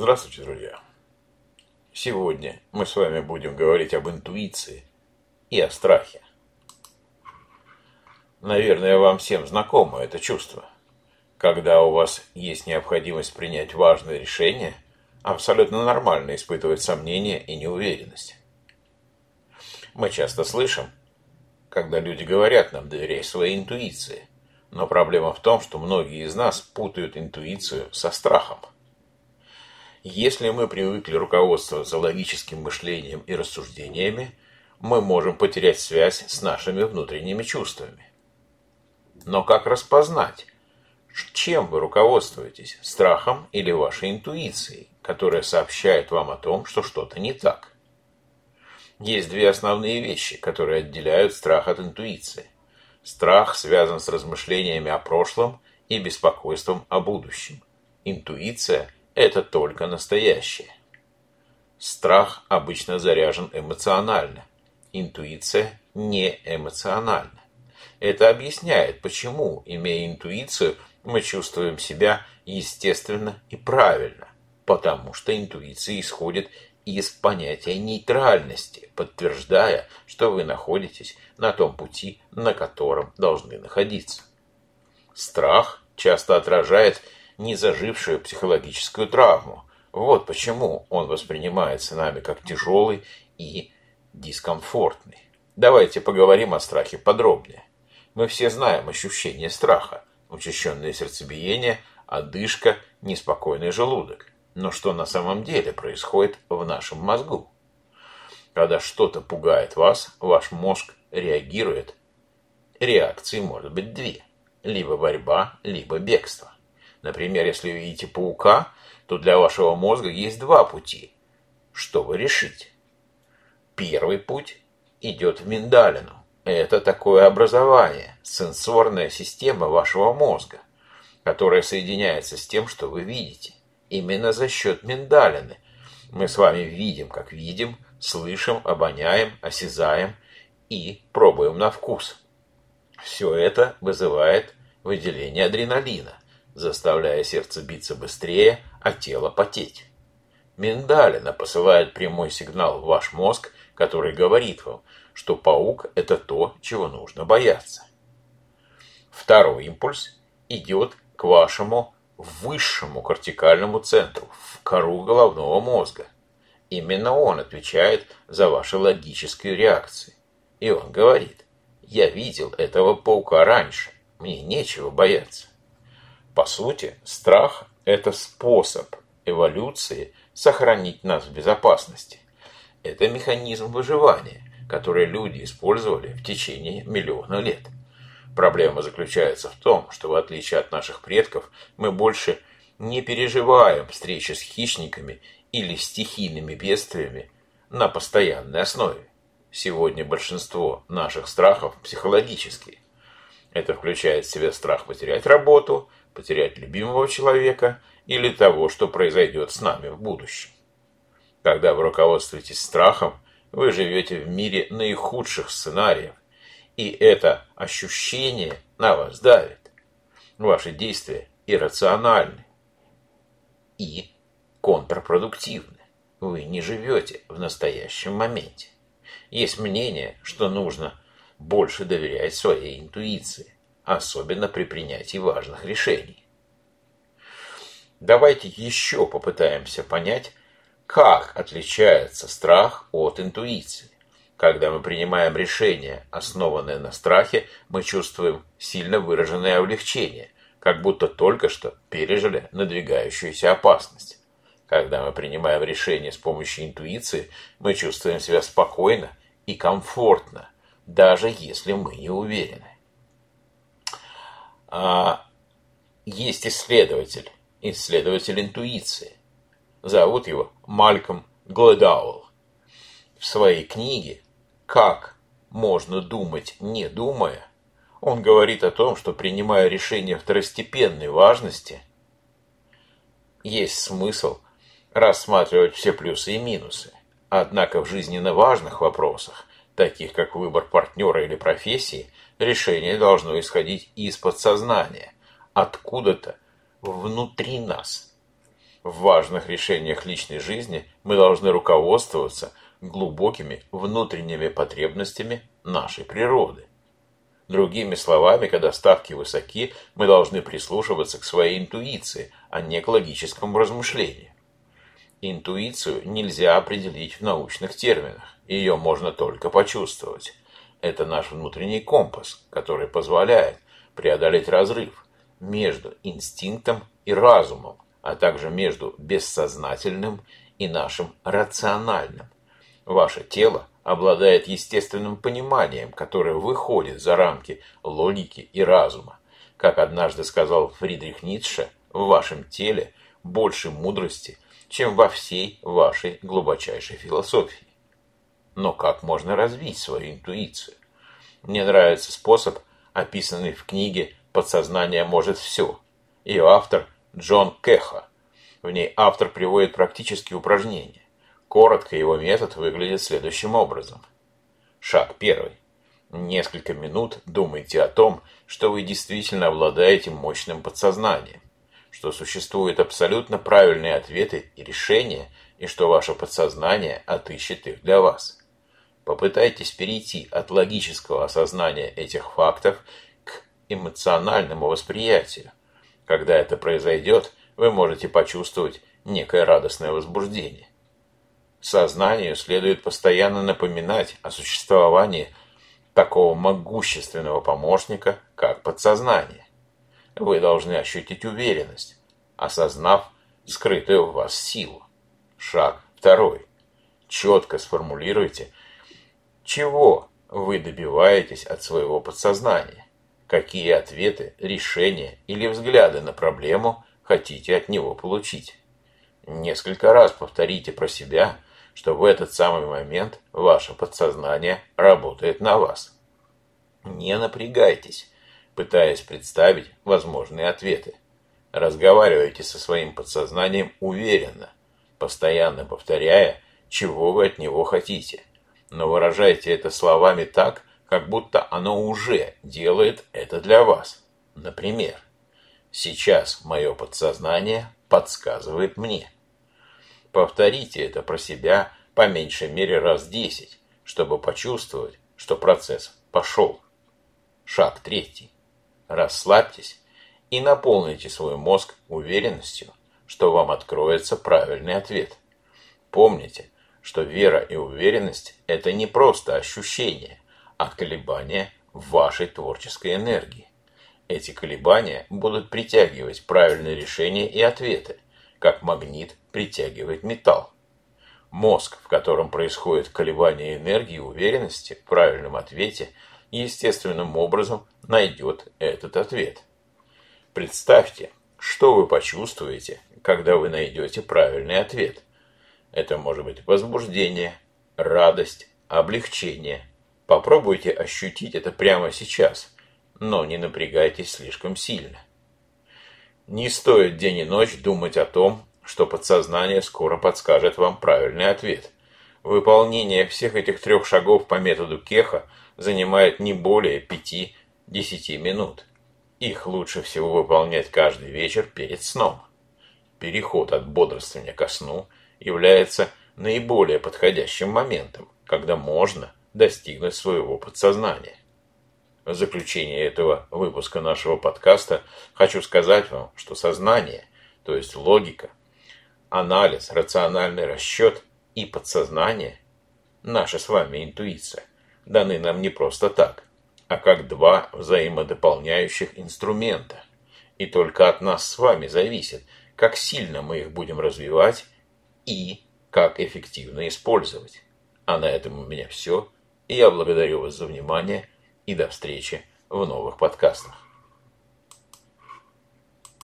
Здравствуйте, друзья! Сегодня мы с вами будем говорить об интуиции и о страхе. Наверное, вам всем знакомо это чувство. Когда у вас есть необходимость принять важное решение, абсолютно нормально испытывать сомнения и неуверенность. Мы часто слышим, когда люди говорят нам «доверяй своей интуиции», но проблема в том, что многие из нас путают интуицию со страхом. Если мы привыкли руководствоваться логическим мышлением и рассуждениями, мы можем потерять связь с нашими внутренними чувствами. Но как распознать, чем вы руководствуетесь, страхом или вашей интуицией, которая сообщает вам о том, что что-то не так? Есть две основные вещи, которые отделяют страх от интуиции. Страх связан с размышлениями о прошлом и беспокойством о будущем. Интуиция – это только настоящее. Страх обычно заряжен эмоционально, интуиция не эмоциональна. Это объясняет, почему, имея интуицию, мы чувствуем себя естественно и правильно, потому что интуиция исходит из понятия нейтральности, подтверждая, что вы находитесь на том пути, на котором должны находиться. Страх часто отражает незажившую психологическую травму. Вот почему он воспринимается нами как тяжелый и дискомфортный. Давайте поговорим о страхе подробнее. Мы все знаем ощущение страха, учащенное сердцебиение, одышка, неспокойный желудок. Но что на самом деле происходит в нашем мозгу? Когда что-то пугает вас, ваш мозг реагирует. Реакции может быть две. Либо борьба, либо бегство. Например, если видите паука, то для вашего мозга есть два пути. Что вы решите? Первый путь идет в миндалину. Это такое образование, сенсорная система вашего мозга, которая соединяется с тем, что вы видите. Именно за счет миндалины мы с вами видим, как видим, слышим, обоняем, осязаем и пробуем на вкус. Все это вызывает выделение адреналина, заставляя сердце биться быстрее, а тело потеть. Миндалина посылает прямой сигнал в ваш мозг, который говорит вам, что паук – это то, чего нужно бояться. Второй импульс идет к вашему высшему кортикальному центру, в кору головного мозга. Именно он отвечает за ваши логические реакции. И он говорит, я видел этого паука раньше, мне нечего бояться. По сути, страх – это способ эволюции сохранить нас в безопасности. Это механизм выживания, который люди использовали в течение миллиона лет. Проблема заключается в том, что в отличие от наших предков, мы больше не переживаем встречи с хищниками или стихийными бедствиями на постоянной основе. Сегодня большинство наших страхов психологические. Это включает в себя страх потерять работу, потерять любимого человека или того, что произойдет с нами в будущем. Когда вы руководствуетесь страхом, вы живете в мире наихудших сценариев, и это ощущение на вас давит. Ваши действия иррациональны и контрпродуктивны. Вы не живете в настоящем моменте. Есть мнение, что нужно больше доверять своей интуиции, особенно при принятии важных решений. Давайте еще попытаемся понять, как отличается страх от интуиции. Когда мы принимаем решение, основанное на страхе, мы чувствуем сильно выраженное облегчение, как будто только что пережили надвигающуюся опасность. Когда мы принимаем решение с помощью интуиции, мы чувствуем себя спокойно и комфортно, даже если мы не уверены. А есть исследователь, исследователь интуиции. Зовут его Мальком Гладауэлл. В своей книге «Как можно думать, не думая» он говорит о том, что принимая решения второстепенной важности, есть смысл рассматривать все плюсы и минусы. Однако в жизненно важных вопросах, таких как выбор партнера или профессии, решение должно исходить из подсознания, откуда-то внутри нас. В важных решениях личной жизни мы должны руководствоваться глубокими внутренними потребностями нашей природы. Другими словами, когда ставки высоки, мы должны прислушиваться к своей интуиции, а не к логическому размышлению. Интуицию нельзя определить в научных терминах, ее можно только почувствовать. Это наш внутренний компас, который позволяет преодолеть разрыв между инстинктом и разумом, а также между бессознательным и нашим рациональным. Ваше тело обладает естественным пониманием, которое выходит за рамки логики и разума. Как однажды сказал Фридрих Ницше, в вашем теле больше мудрости, чем во всей вашей глубочайшей философии. Но как можно развить свою интуицию? Мне нравится способ, описанный в книге «Подсознание может все». Ее автор Джон Кеха. В ней автор приводит практические упражнения. Коротко его метод выглядит следующим образом. Шаг первый. Несколько минут думайте о том, что вы действительно обладаете мощным подсознанием, что существуют абсолютно правильные ответы и решения, и что ваше подсознание отыщет их для вас. Попытайтесь перейти от логического осознания этих фактов к эмоциональному восприятию. Когда это произойдет, вы можете почувствовать некое радостное возбуждение. Сознанию следует постоянно напоминать о существовании такого могущественного помощника, как подсознание. Вы должны ощутить уверенность, осознав скрытую в вас силу. Шаг второй. Четко сформулируйте, чего вы добиваетесь от своего подсознания, какие ответы, решения или взгляды на проблему хотите от него получить. Несколько раз повторите про себя – что в этот самый момент ваше подсознание работает на вас. Не напрягайтесь, пытаясь представить возможные ответы. Разговаривайте со своим подсознанием уверенно, постоянно повторяя, чего вы от него хотите. Но выражайте это словами так, как будто оно уже делает это для вас. Например, «Сейчас мое подсознание подсказывает мне». Повторите это про себя по меньшей мере раз десять, чтобы почувствовать, что процесс пошел. Шаг третий. Расслабьтесь и наполните свой мозг уверенностью, что вам откроется правильный ответ. Помните, что вера и уверенность – это не просто ощущения, а колебания вашей творческой энергии. Эти колебания будут притягивать правильные решения и ответы, как магнит притягивает металл. Мозг, в котором происходит колебание энергии и уверенности в правильном ответе, естественным образом найдет этот ответ. Представьте, что вы почувствуете, когда вы найдете правильный ответ. Это может быть возбуждение, радость, облегчение. Попробуйте ощутить это прямо сейчас, но не напрягайтесь слишком сильно. Не стоит день и ночь думать о том, что подсознание скоро подскажет вам правильный ответ. Выполнение всех этих трех шагов по методу Кеха занимает не более 5-10 минут. Их лучше всего выполнять каждый вечер перед сном. Переход от бодрствования ко сну является наиболее подходящим моментом, когда можно достигнуть своего подсознания. В заключение этого выпуска нашего подкаста хочу сказать вам, что сознание, то есть логика, анализ, рациональный расчет и подсознание, наша с вами интуиция, даны нам не просто так, а как два взаимодополняющих инструмента. И только от нас с вами зависит, как сильно мы их будем развивать и как эффективно использовать. А на этом у меня все. Я благодарю вас за внимание и до встречи в новых подкастах.